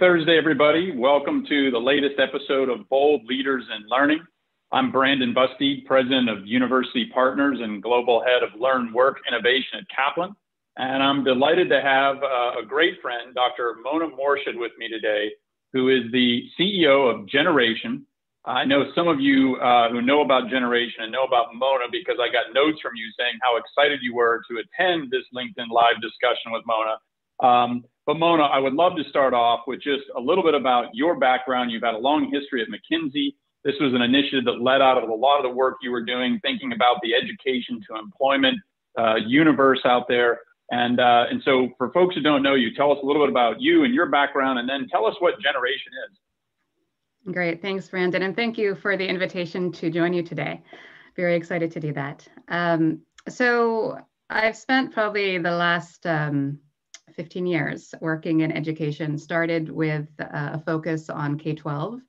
Thursday, everybody. Welcome to the latest episode of Bold Leaders in Learning. I'm Brandon Busteed, President of University Partners and Global Head of Learn Work Innovation at Kaplan. And I'm delighted to have uh, a great friend, Dr. Mona Mourshed, with me today, who is the CEO of Generation. I know some of you uh, who know about Generation and know about Mona because I got notes from you saying how excited you were to attend this LinkedIn Live discussion with Mona. Um, but Mona, I would love to start off with just a little bit about your background. You've had a long history at McKinsey. This was an initiative that led out of a lot of the work you were doing, thinking about the education to employment uh, universe out there. And, uh, and so for folks who don't know you, tell us a little bit about you and your background, and then tell us what Generation is. Great. Thanks, Brandon. And thank you for the invitation to join you today. Very excited to do that. Um, so I've spent probably the last um, 15 years working in education, started with uh, a focus on K 12,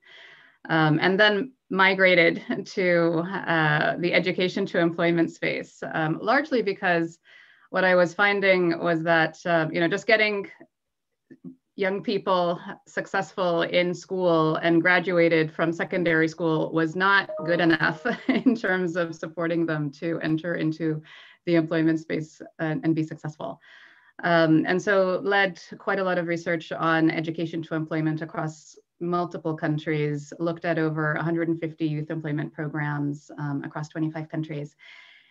um, and then migrated to uh, the education to employment space, um, largely because what I was finding was that, uh, you know, just getting young people successful in school and graduated from secondary school was not good enough in terms of supporting them to enter into the employment space and, and be successful. Um, and so led quite a lot of research on education to employment across multiple countries, looked at over 150 youth employment programs um, across 25 countries.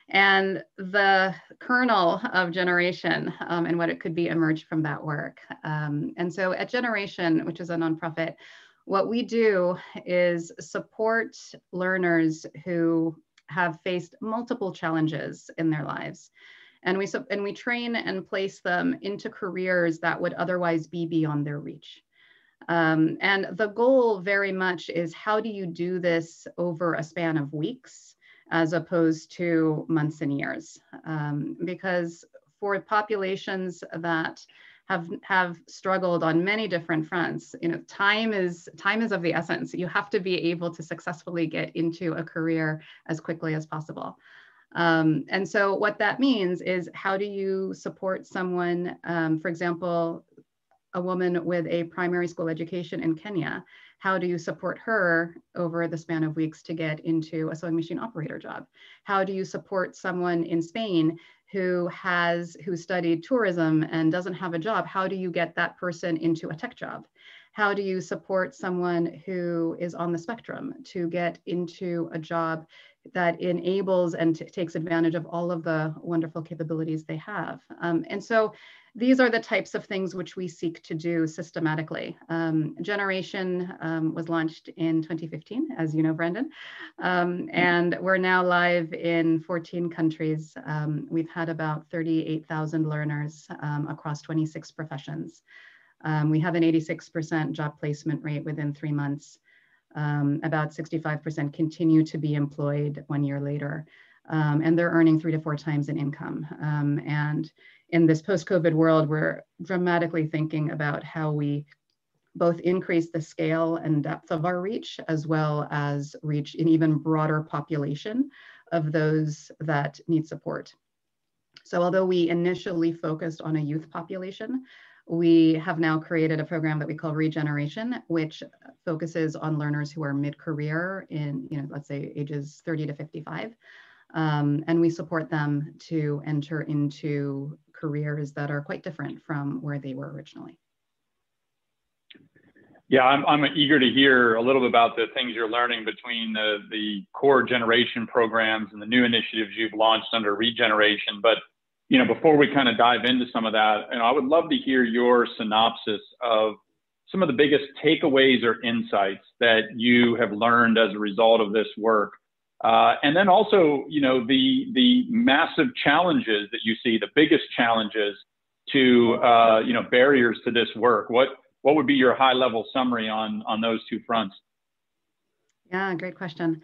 And the kernel of Generation um, and what it could be emerged from that work. Um, and so at Generation, which is a nonprofit, what we do is support learners who have faced multiple challenges in their lives and we and we train and place them into careers that would otherwise be beyond their reach. Um, and the goal very much is how do you do this over a span of weeks as opposed to months and years? Um, because for populations that have have struggled on many different fronts, you know, time is time is of the essence. You have to be able to successfully get into a career as quickly as possible. Um, and so what that means is how do you support someone, um, for example, a woman with a primary school education in Kenya, how do you support her over the span of weeks to get into a sewing machine operator job? How do you support someone in Spain who has who studied tourism and doesn't have a job? How do you get that person into a tech job? How do you support someone who is on the spectrum to get into a job that enables and takes advantage of all of the wonderful capabilities they have. Um, and so these are the types of things which we seek to do systematically. Um, Generation um, was launched in 2015, as you know, Brendan, um, and we're now live in 14 countries. Um, we've had about 38,000 learners um, across 26 professions. we have an 86% job placement rate within three months um, about 65% continue to be employed one year later. Um, and they're earning three to four times in income. Um, and in this post-COVID world, we're dramatically thinking about how we both increase the scale and depth of our reach, as well as reach an even broader population of those that need support. So although we initially focused on a youth population, we have now created a program that we call Regeneration, which focuses on learners who are mid-career in, you know, let's say ages 30 to 55. Um, and we support them to enter into careers that are quite different from where they were originally. Yeah, I'm, I'm eager to hear a little bit about the things you're learning between the, the core generation programs and the new initiatives you've launched under Regeneration. But you know, before we kind of dive into some of that, and I would love to hear your synopsis of some of the biggest takeaways or insights that you have learned as a result of this work. Uh, and then also, you know, the the massive challenges that you see, the biggest challenges to uh, you know barriers to this work. What what would be your high level summary on on those two fronts? Yeah, great question.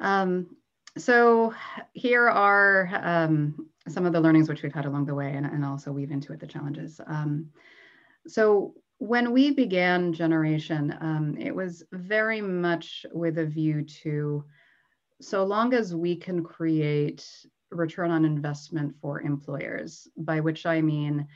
Um, so here are um, some of the learnings which we've had along the way and, and also weave into it the challenges. Um, so when we began Generation, um, it was very much with a view to so long as we can create return on investment for employers, by which I mean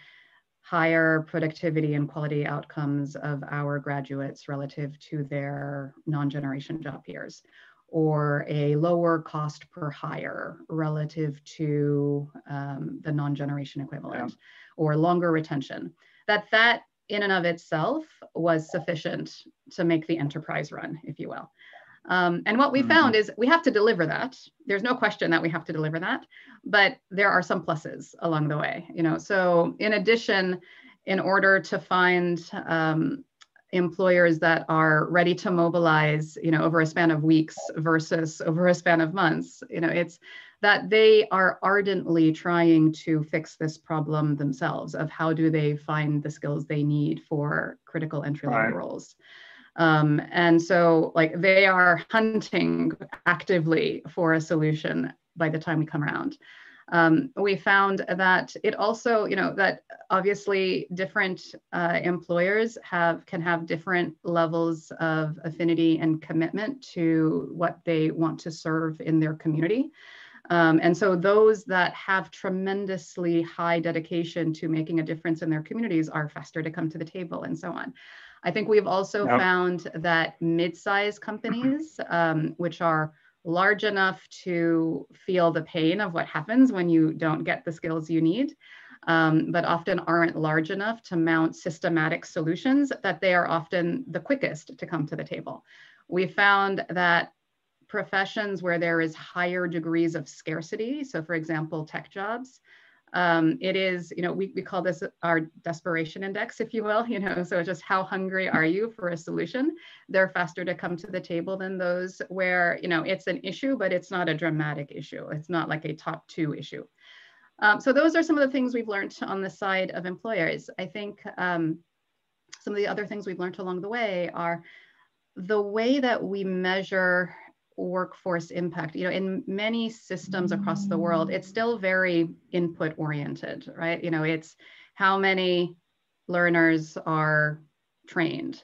higher productivity and quality outcomes of our graduates relative to their non-generation job peers or a lower cost per hire relative to um, the non-generation equivalent yeah. or longer retention that that in and of itself was sufficient to make the enterprise run if you will um, and what we mm-hmm. found is we have to deliver that. There's no question that we have to deliver that, but there are some pluses along the way. You know, so in addition, in order to find um, employers that are ready to mobilize, you know, over a span of weeks versus over a span of months, you know, it's that they are ardently trying to fix this problem themselves of how do they find the skills they need for critical entry level right. roles. Um, and so like they are hunting actively for a solution by the time we come around. Um, we found that it also, you know, that obviously different uh, employers have can have different levels of affinity and commitment to what they want to serve in their community. Um, and so those that have tremendously high dedication to making a difference in their communities are faster to come to the table and so on. I think we've also yep. found that mid-sized companies, um, which are large enough to feel the pain of what happens when you don't get the skills you need, um, but often aren't large enough to mount systematic solutions, that they are often the quickest to come to the table. We found that professions where there is higher degrees of scarcity, so for example, tech jobs, um, it is, you know, we, we call this our desperation index, if you will, you know, so just how hungry are you for a solution? They're faster to come to the table than those where, you know, it's an issue, but it's not a dramatic issue. It's not like a top two issue. Um, so those are some of the things we've learned on the side of employers. I think um, some of the other things we've learned along the way are the way that we measure workforce impact you know in many systems across the world it's still very input oriented right? You know it's how many learners are trained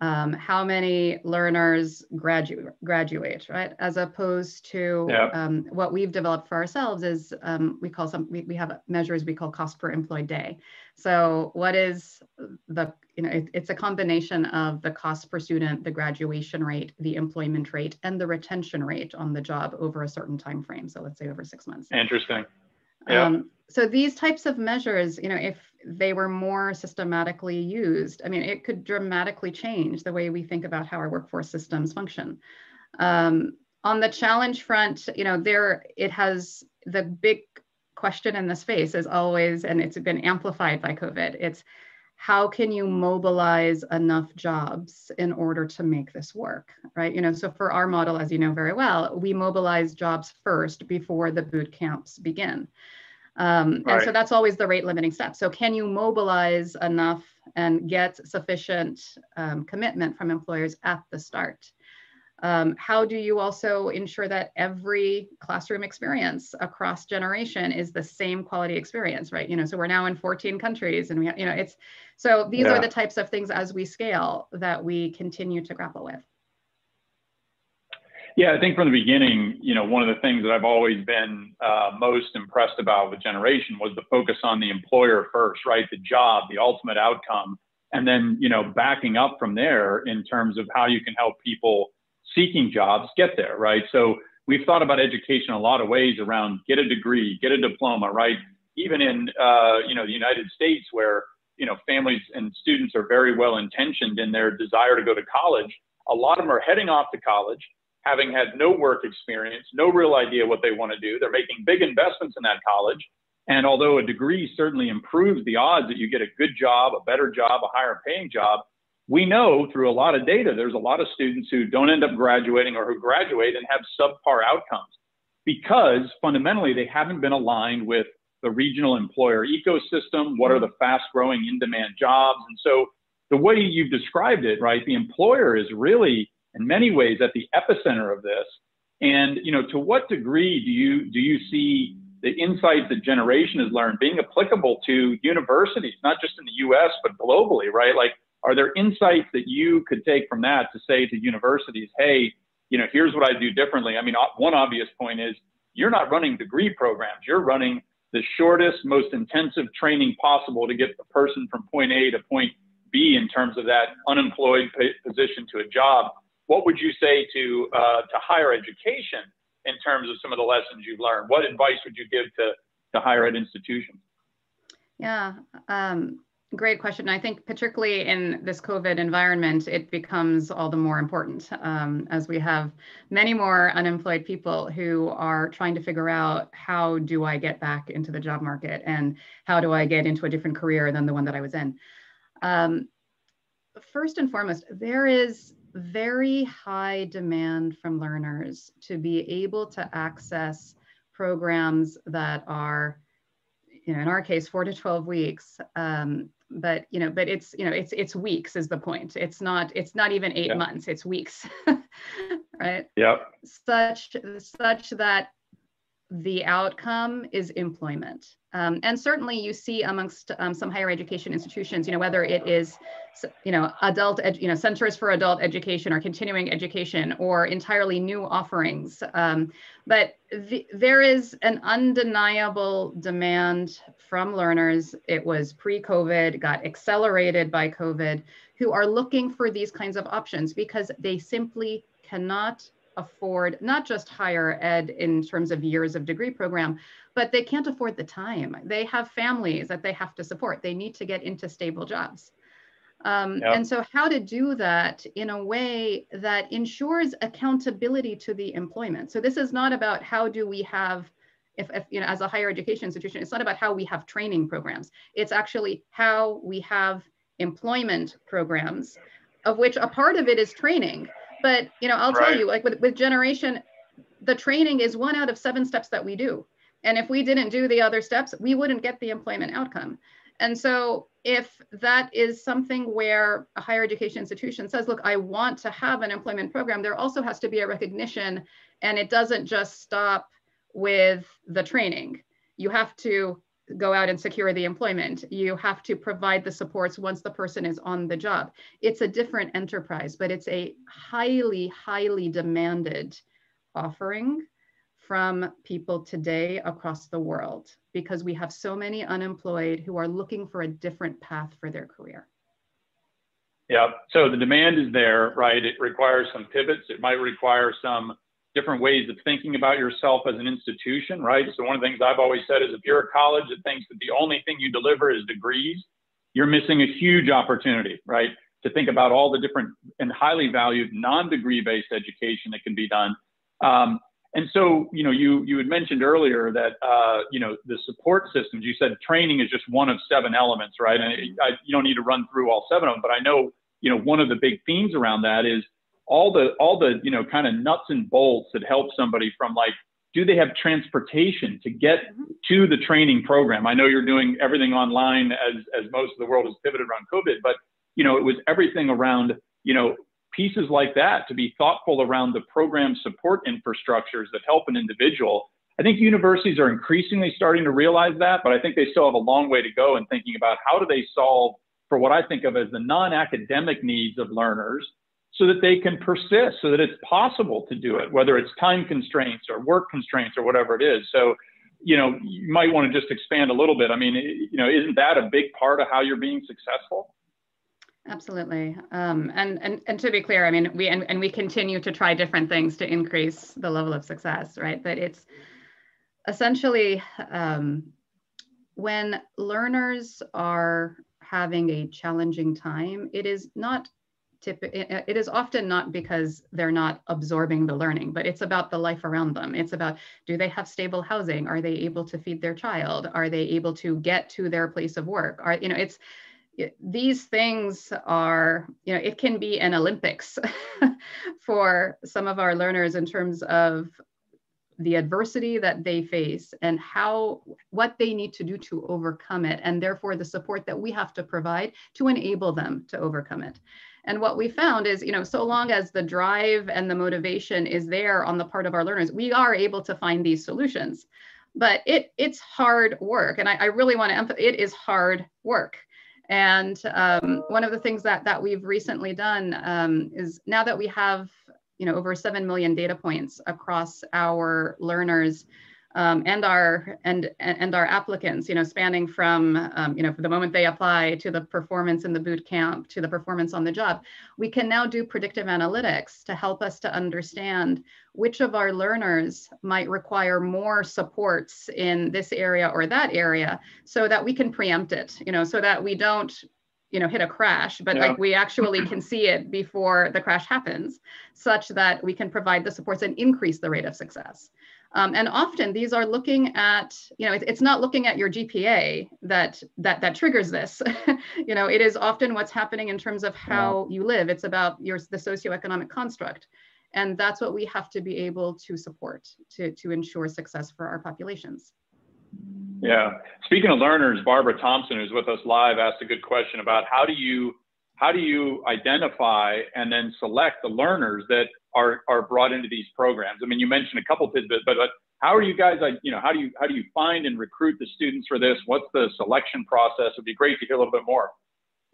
um, how many learners graduate graduate right? As opposed to yep. um, what we've developed for ourselves is um, we call some we, we have measures we call cost per employed day. So what is the you know it, it's a combination of the cost per student the graduation rate the employment rate and the retention rate on the job over a certain time frame. So let's say over six months. Interesting. Yeah. Um, so these types of measures, you know, if they were more systematically used, I mean, it could dramatically change the way we think about how our workforce systems function. Um, on the challenge front, you know, there it has the big question in the space is always, and it's been amplified by COVID. It's how can you mobilize enough jobs in order to make this work, right? You know, so for our model, as you know very well, we mobilize jobs first before the boot camps begin. Um, right. And so that's always the rate limiting step. So can you mobilize enough and get sufficient um, commitment from employers at the start? Um, how do you also ensure that every classroom experience across generation is the same quality experience, right? You know, so we're now in 14 countries and we, you know, it's, so these yeah. are the types of things as we scale that we continue to grapple with. Yeah, I think from the beginning, you know, one of the things that I've always been uh, most impressed about with Generation was the focus on the employer first, right? The job, the ultimate outcome, and then, you know, backing up from there in terms of how you can help people seeking jobs get there, right? So we've thought about education a lot of ways around get a degree, get a diploma, right? Even in, uh, you know, the United States where, you know, families and students are very well intentioned in their desire to go to college, a lot of them are heading off to college having had no work experience, no real idea what they want to do. They're making big investments in that college. And although a degree certainly improves the odds that you get a good job, a better job, a higher paying job, we know through a lot of data there's a lot of students who don't end up graduating or who graduate and have subpar outcomes because fundamentally they haven't been aligned with the regional employer ecosystem. What are the fast growing in demand jobs? And so the way you've described it, right, the employer is really in many ways at the epicenter of this. And you know, to what degree do you do you see the insights that generation has learned being applicable to universities, not just in the U.S. but globally, right? Like, are there insights that you could take from that to say to universities, hey, you know, here's what I do differently? I mean, one obvious point is you're not running degree programs; you're running the shortest, most intensive training possible to get the person from point A to point B in terms of that unemployed position to a job. What would you say to uh, to higher education in terms of some of the lessons you've learned? What advice would you give to to higher ed institutions? Yeah, um, Great question. I think particularly in this COVID environment, it becomes all the more important um, as we have many more unemployed people who are trying to figure out how do I get back into the job market and how do I get into a different career than the one that I was in. Um, first and foremost, there is very high demand from learners to be able to access programs that are you know, in our case, four to 12 weeks, um, but you know but it's you know it's it's weeks is the point. It's not it's not even eight yeah. months it's weeks. Right? Yep. Such such that the outcome is employment um, and certainly you see amongst um, some higher education institutions, you know, whether it is, you know, adult, ed, you know, centers for adult education or continuing education or entirely new offerings. Um, but the, there is an undeniable demand from learners. It was pre-COVID, got accelerated by COVID, who are looking for these kinds of options because they simply cannot afford not just higher ed in terms of years of degree program, but they can't afford the time. They have families that they have to support. They need to get into stable jobs. Um, yep. And so, how to do that in a way that ensures accountability to the employment. So, this is not about how do we have, if, if, you know, as a higher education institution, it's not about how we have training programs. It's actually how we have employment programs, of which a part of it is training. But you know, I'll right. tell you, like with, with generation, the training is one out of seven steps that we do. And if we didn't do the other steps, we wouldn't get the employment outcome. And so if that is something where a higher education institution says, look, I want to have an employment program, there also has to be a recognition and it doesn't just stop with the training. You have to go out and secure the employment. You have to provide the supports once the person is on the job. It's a different enterprise, but it's a highly, highly demanded offering from people today across the world because we have so many unemployed who are looking for a different path for their career. Yeah, so the demand is there, right? It requires some pivots. It might require some different ways of thinking about yourself as an institution, right? So one of the things I've always said is if you're a college that thinks that the only thing you deliver is degrees, you're missing a huge opportunity, right? To think about all the different and highly valued non-degree based education that can be done. Um, and so, you know, you you had mentioned earlier that uh, you know the support systems. You said training is just one of seven elements, right? And I, you don't need to run through all seven of them, but I know you know one of the big themes around that is all the all the you know kind of nuts and bolts that help somebody from like do they have transportation to get mm-hmm. to the training program i know you're doing everything online as as most of the world has pivoted around covid but you know it was everything around you know pieces like that to be thoughtful around the program support infrastructures that help an individual i think universities are increasingly starting to realize that but i think they still have a long way to go in thinking about how do they solve for what i think of as the non-academic needs of learners so that they can persist, so that it's possible to do it, whether it's time constraints or work constraints or whatever it is. So, you know, you might want to just expand a little bit. I mean, you know, isn't that a big part of how you're being successful? Absolutely. Um, and, and, and to be clear, I mean, we, and, and we continue to try different things to increase the level of success, right? But it's essentially um, when learners are having a challenging time, it is not it is often not because they're not absorbing the learning, but it's about the life around them. It's about do they have stable housing? Are they able to feed their child? Are they able to get to their place of work? Are you know it's these things are you know it can be an Olympics for some of our learners in terms of the adversity that they face and how what they need to do to overcome it and therefore the support that we have to provide to enable them to overcome it and what we found is, you know, so long as the drive and the motivation is there on the part of our learners, we are able to find these solutions. But it it's hard work, and I, I really want to emphasize it is hard work. And um, one of the things that that we've recently done um, is now that we have you know over seven million data points across our learners um, and our and and our applicants, you know, spanning from um, you know the moment they apply to the performance in the boot camp to the performance on the job, we can now do predictive analytics to help us to understand which of our learners might require more supports in this area or that area, so that we can preempt it, you know, so that we don't you know hit a crash but yeah. like we actually can see it before the crash happens such that we can provide the supports and increase the rate of success um, and often these are looking at, you know, it, it's not looking at your GPA that that that triggers this. you know, it is often what's happening in terms of how you live. It's about your the socioeconomic construct, and that's what we have to be able to support to to ensure success for our populations. Yeah. Speaking of learners, Barbara Thompson, who's with us live, asked a good question about how do you how do you identify and then select the learners that are are brought into these programs? I mean, you mentioned a couple tidbits, but, but how are you guys? You know, how do you how do you find and recruit the students for this? What's the selection process? It'd be great to hear a little bit more.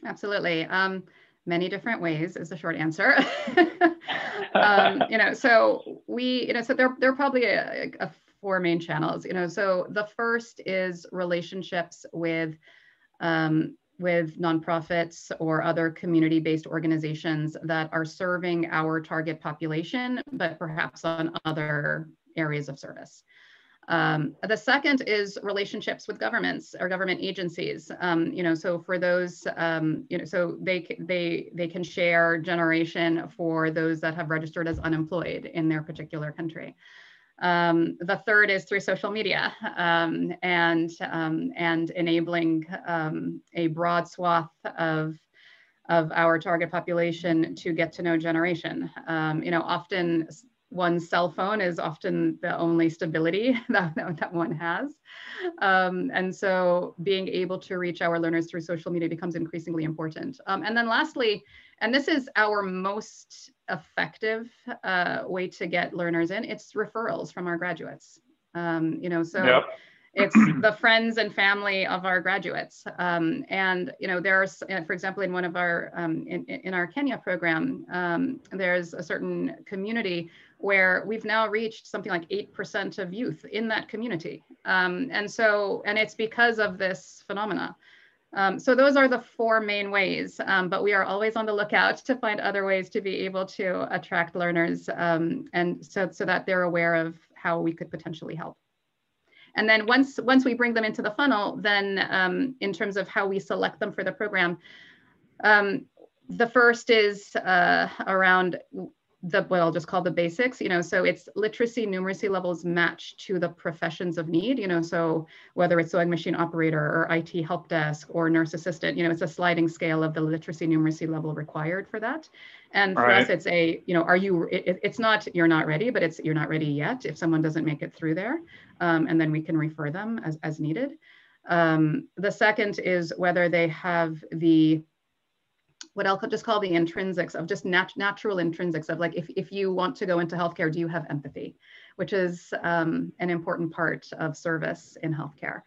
Absolutely. Um, many different ways is the short answer. um, you know, so we, you know, so there, there are probably a, a four main channels, you know, so the first is relationships with um, with nonprofits or other community-based organizations that are serving our target population, but perhaps on other areas of service. Um, the second is relationships with governments or government agencies. Um, you know, so for those, um, you know, so they they they can share generation for those that have registered as unemployed in their particular country. Um, the third is through social media um, and, um, and enabling um, a broad swath of, of our target population to get to know generation. Um, you know, often one's cell phone is often the only stability that, that one has. Um, and so being able to reach our learners through social media becomes increasingly important. Um, and then lastly, and this is our most effective uh, way to get learners in, it's referrals from our graduates. Um, you know, so yep. it's the friends and family of our graduates. Um, and, you know, there's, uh, for example, in one of our, um, in, in our Kenya program, um, there's a certain community where we've now reached something like 8% of youth in that community. Um, and so, and it's because of this phenomena. Um, so those are the four main ways, um, but we are always on the lookout to find other ways to be able to attract learners um, and so, so that they're aware of how we could potentially help. And then once, once we bring them into the funnel, then um, in terms of how we select them for the program, um, the first is uh, around the what I'll just call the basics, you know, so it's literacy numeracy levels matched to the professions of need, you know, so whether it's sewing machine operator or IT help desk or nurse assistant, you know, it's a sliding scale of the literacy numeracy level required for that. And for right. us, it's a, you know, are you, it, it's not, you're not ready, but it's, you're not ready yet if someone doesn't make it through there. Um, and then we can refer them as, as needed. Um, the second is whether they have the what I'll just call the intrinsics of just nat natural intrinsics of like if, if you want to go into healthcare, do you have empathy, which is um, an important part of service in healthcare.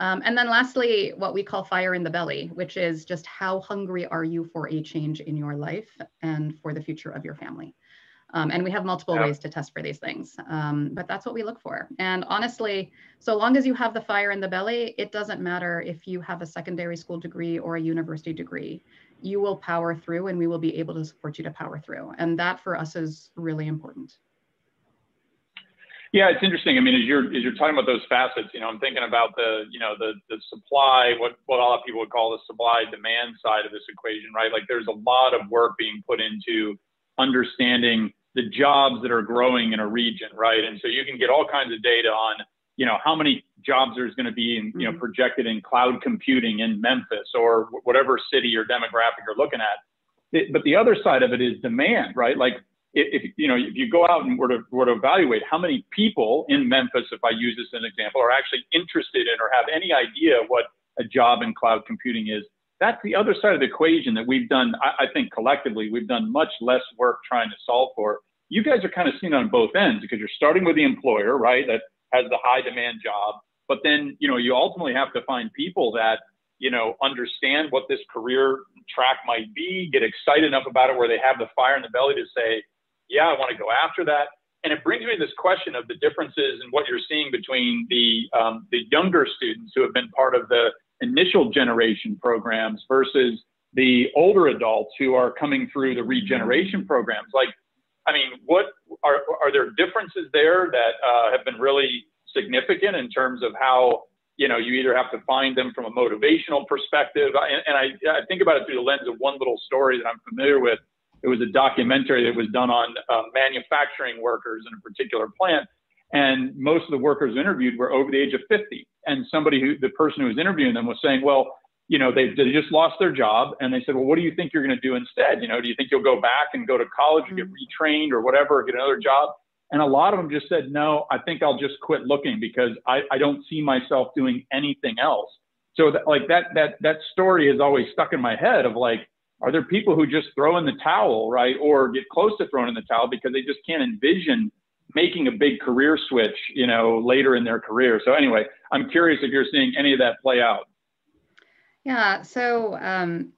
Um, and then lastly, what we call fire in the belly, which is just how hungry are you for a change in your life and for the future of your family. Um, and we have multiple yeah. ways to test for these things, um, but that's what we look for. And honestly, so long as you have the fire in the belly, it doesn't matter if you have a secondary school degree or a university degree you will power through and we will be able to support you to power through. And that for us is really important. Yeah, it's interesting. I mean, as you're as you're talking about those facets, you know, I'm thinking about the, you know, the the supply, what what a lot of people would call the supply demand side of this equation, right? Like there's a lot of work being put into understanding the jobs that are growing in a region, right? And so you can get all kinds of data on you know, how many jobs there's going to be in, you know, mm-hmm. projected in cloud computing in Memphis or whatever city or demographic you're looking at. It, but the other side of it is demand, right? Like if, if, you know, if you go out and were to, were to evaluate how many people in Memphis, if I use this as an example, are actually interested in or have any idea what a job in cloud computing is, that's the other side of the equation that we've done. I, I think collectively, we've done much less work trying to solve for. You guys are kind of seen on both ends because you're starting with the employer, right? That has the high demand job. But then, you know, you ultimately have to find people that, you know, understand what this career track might be, get excited enough about it where they have the fire in the belly to say, yeah, I want to go after that. and it brings me to this question of the differences in what you're seeing between the um, the younger students who have been part of the initial generation programs versus the older adults who are coming through the regeneration programs. Like, I mean, what are are there differences there that uh, have been really significant in terms of how you know you either have to find them from a motivational perspective, and, and I, I think about it through the lens of one little story that I'm familiar with it was a documentary that was done on uh, manufacturing workers in a particular plant. And most of the workers interviewed were over the age of 50. And somebody who, the person who was interviewing them was saying, well, you know, they, they just lost their job. And they said, well, what do you think you're going to do instead? You know, do you think you'll go back and go to college and get mm-hmm. retrained or whatever, or get another job? And a lot of them just said, no, I think I'll just quit looking because I, I don't see myself doing anything else. So that, like that, that, that story has always stuck in my head of like, are there people who just throw in the towel, right, or get close to throwing in the towel because they just can't envision making a big career switch, you know, later in their career? So anyway, I'm curious if you're seeing any of that play out. Yeah. So. Um,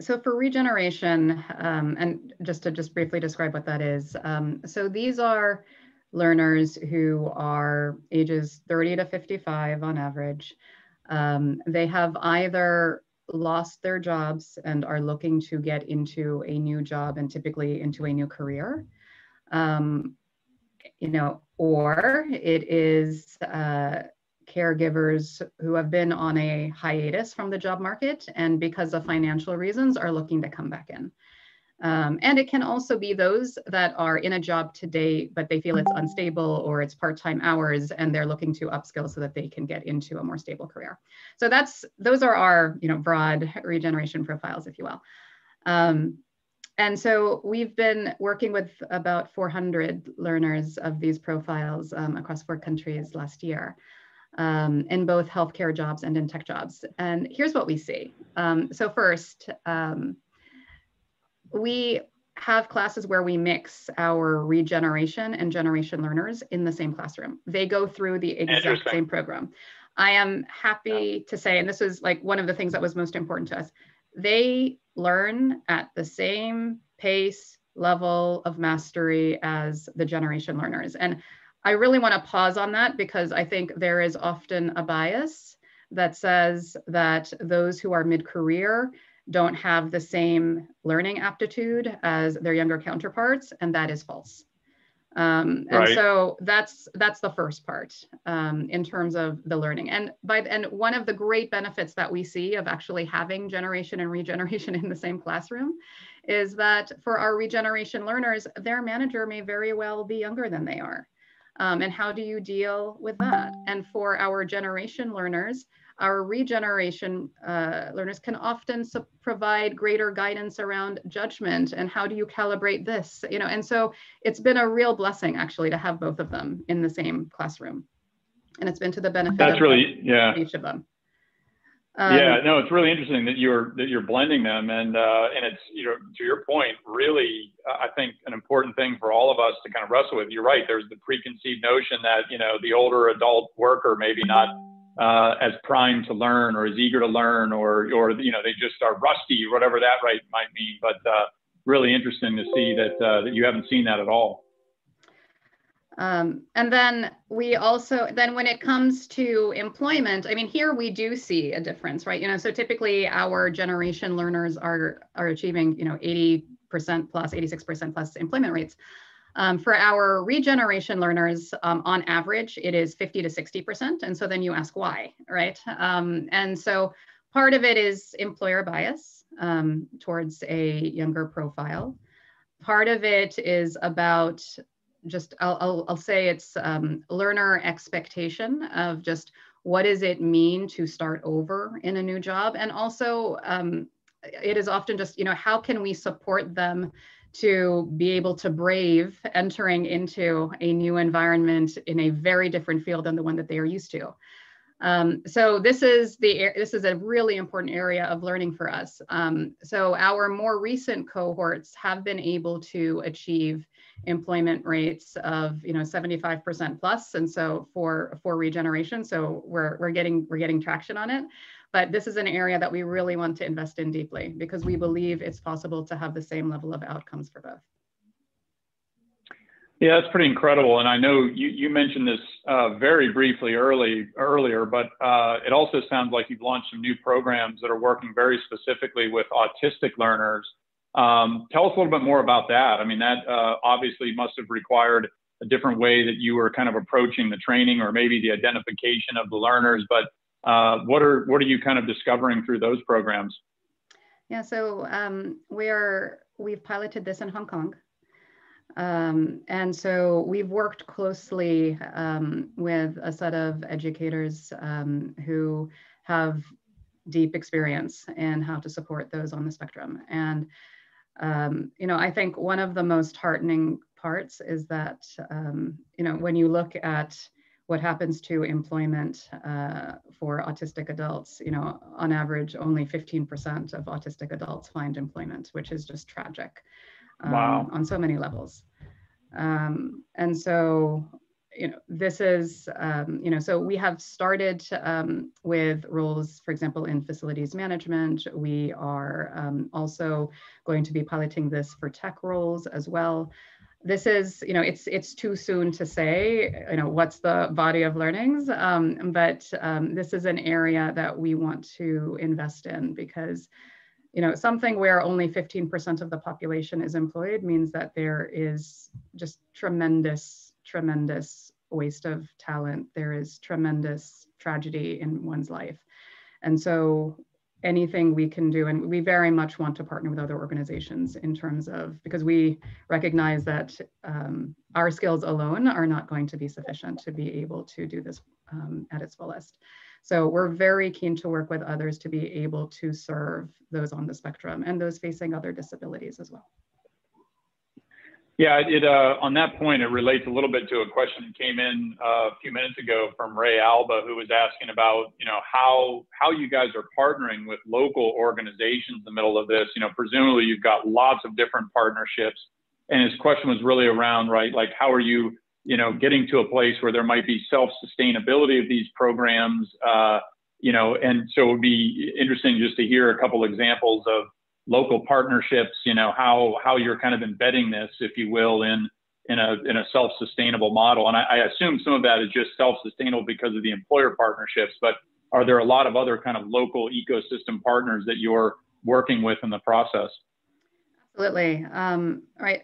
so for regeneration, um, and just to just briefly describe what that is. Um, so these are learners who are ages 30 to 55 on average. Um, they have either lost their jobs and are looking to get into a new job and typically into a new career. Um, you know, or it is uh, caregivers who have been on a hiatus from the job market and because of financial reasons are looking to come back in. Um, and it can also be those that are in a job today, but they feel it's unstable or it's part-time hours and they're looking to upskill so that they can get into a more stable career. So that's those are our you know broad regeneration profiles, if you will. Um, and so we've been working with about 400 learners of these profiles um, across four countries last year. Um, in both healthcare jobs and in tech jobs. And here's what we see. Um, so first, um, we have classes where we mix our regeneration and generation learners in the same classroom. They go through the exact same program. I am happy to say, and this is like one of the things that was most important to us, they learn at the same pace, level of mastery as the generation learners. And I really want to pause on that because I think there is often a bias that says that those who are mid career don't have the same learning aptitude as their younger counterparts, and that is false. Um, and right. so that's that's the first part um, in terms of the learning. And by and one of the great benefits that we see of actually having generation and regeneration in the same classroom is that for our regeneration learners, their manager may very well be younger than they are. Um, and how do you deal with that? And for our generation learners, our regeneration uh, learners can often provide greater guidance around judgment and how do you calibrate this, you know, and so it's been a real blessing actually to have both of them in the same classroom. And it's been to the benefit That's really, yeah. each of them. Um, yeah, no, it's really interesting that you're that you're blending them, and uh, and it's you know to your point, really, I think an important thing for all of us to kind of wrestle with. You're right. There's the preconceived notion that you know the older adult worker maybe not uh, as primed to learn or as eager to learn or or you know they just are rusty whatever that right might mean. But uh, really interesting to see that uh, that you haven't seen that at all. Um, and then we also then when it comes to employment, I mean here we do see a difference, right? You know, so typically our generation learners are are achieving you know 80 percent plus 86 percent plus employment rates. Um, for our regeneration learners, um, on average, it is 50 to 60%. And so then you ask why, right? Um, and so part of it is employer bias um, towards a younger profile. Part of it is about just, I'll, I'll, I'll say it's um, learner expectation of just what does it mean to start over in a new job? And also, um, it is often just, you know, how can we support them to be able to brave entering into a new environment in a very different field than the one that they are used to. Um, so this is the this is a really important area of learning for us. Um, so our more recent cohorts have been able to achieve employment rates of you know 75% plus, and so for for regeneration, so we're we're getting we're getting traction on it. But this is an area that we really want to invest in deeply because we believe it's possible to have the same level of outcomes for both. Yeah, that's pretty incredible. And I know you, you mentioned this uh, very briefly early earlier, but uh, it also sounds like you've launched some new programs that are working very specifically with autistic learners. Um, tell us a little bit more about that. I mean, that uh, obviously must have required a different way that you were kind of approaching the training or maybe the identification of the learners. But uh, what are what are you kind of discovering through those programs? Yeah, so um, we are we've piloted this in Hong Kong. Um, and so we've worked closely um, with a set of educators um, who have deep experience in how to support those on the spectrum. And, um, you know, I think one of the most heartening parts is that, um, you know, when you look at what happens to employment uh, for autistic adults, you know, on average, only 15% of autistic adults find employment, which is just tragic um, wow. on so many levels. Um, and so, you know, this is, um, you know, so we have started um, with roles, for example, in facilities management. We are um, also going to be piloting this for tech roles as well. This is, you know, it's it's too soon to say, you know, what's the body of learnings, um, but um, this is an area that we want to invest in because you know, something where only 15% of the population is employed means that there is just tremendous, tremendous waste of talent. There is tremendous tragedy in one's life. And so anything we can do, and we very much want to partner with other organizations in terms of, because we recognize that um, our skills alone are not going to be sufficient to be able to do this um, at its fullest. So we're very keen to work with others to be able to serve those on the spectrum and those facing other disabilities as well. Yeah, it uh, on that point, it relates a little bit to a question that came in uh, a few minutes ago from Ray Alba, who was asking about, you know, how how you guys are partnering with local organizations in the middle of this. You know, presumably you've got lots of different partnerships, and his question was really around, right, like how are you you know, getting to a place where there might be self-sustainability of these programs, uh, you know, and so it would be interesting just to hear a couple examples of local partnerships, you know, how how you're kind of embedding this, if you will, in in a in a self-sustainable model. And I, I assume some of that is just self-sustainable because of the employer partnerships, but are there a lot of other kind of local ecosystem partners that you're working with in the process? Absolutely. Um, right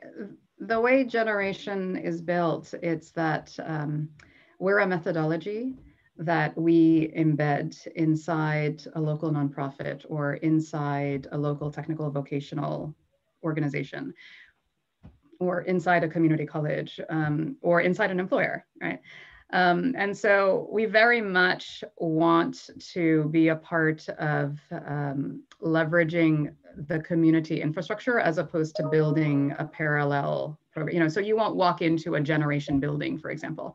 the way generation is built, it's that um, we're a methodology that we embed inside a local nonprofit or inside a local technical vocational organization or inside a community college um, or inside an employer, right? Um, and so we very much want to be a part of um, leveraging the community infrastructure as opposed to building a parallel program. You know, so you won't walk into a generation building, for example.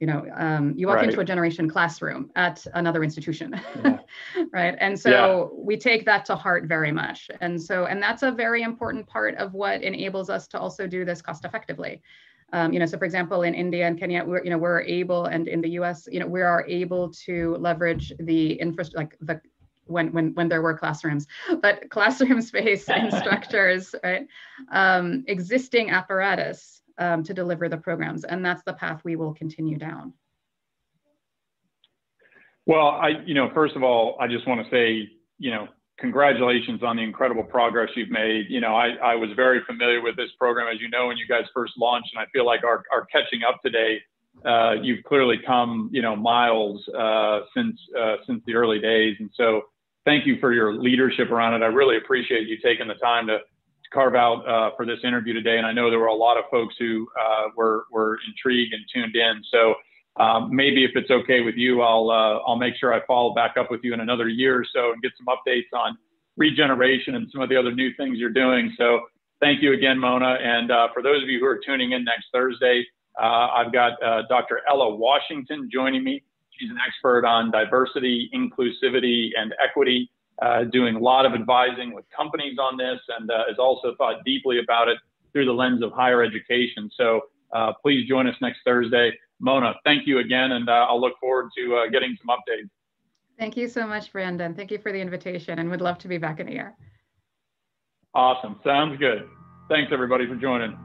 You know, um, you walk right. into a generation classroom at another institution, yeah. right? And so yeah. we take that to heart very much. And so, and that's a very important part of what enables us to also do this cost effectively. Um, you know, so for example, in India and Kenya, we're, you know, we're able, and in the U.S., you know, we are able to leverage the infrastructure, like the when when when there were classrooms, but classroom space instructors, right? Um, existing apparatus um, to deliver the programs, and that's the path we will continue down. Well, I, you know, first of all, I just want to say, you know, congratulations on the incredible progress you've made. You know, I, I was very familiar with this program, as you know, when you guys first launched, and I feel like our, our catching up today. Uh, you've clearly come, you know, miles uh, since uh, since the early days, and so thank you for your leadership around it. I really appreciate you taking the time to, to carve out uh, for this interview today. And I know there were a lot of folks who uh, were, were intrigued and tuned in. So um, maybe if it's okay with you, I'll, uh, I'll make sure I follow back up with you in another year or so and get some updates on regeneration and some of the other new things you're doing. So thank you again, Mona. And uh, for those of you who are tuning in next Thursday, uh, I've got Dr. Ella Washington joining me. She's an expert on diversity, inclusivity, and equity, uh, doing a lot of advising with companies on this and uh, has also thought deeply about it through the lens of higher education. So uh, please join us next Thursday. Mona, thank you again, and uh, I'll look forward to uh, getting some updates. Thank you so much, Brandon. Thank you for the invitation and would love to be back in a year. Awesome. Sounds good. Thanks, everybody, for joining.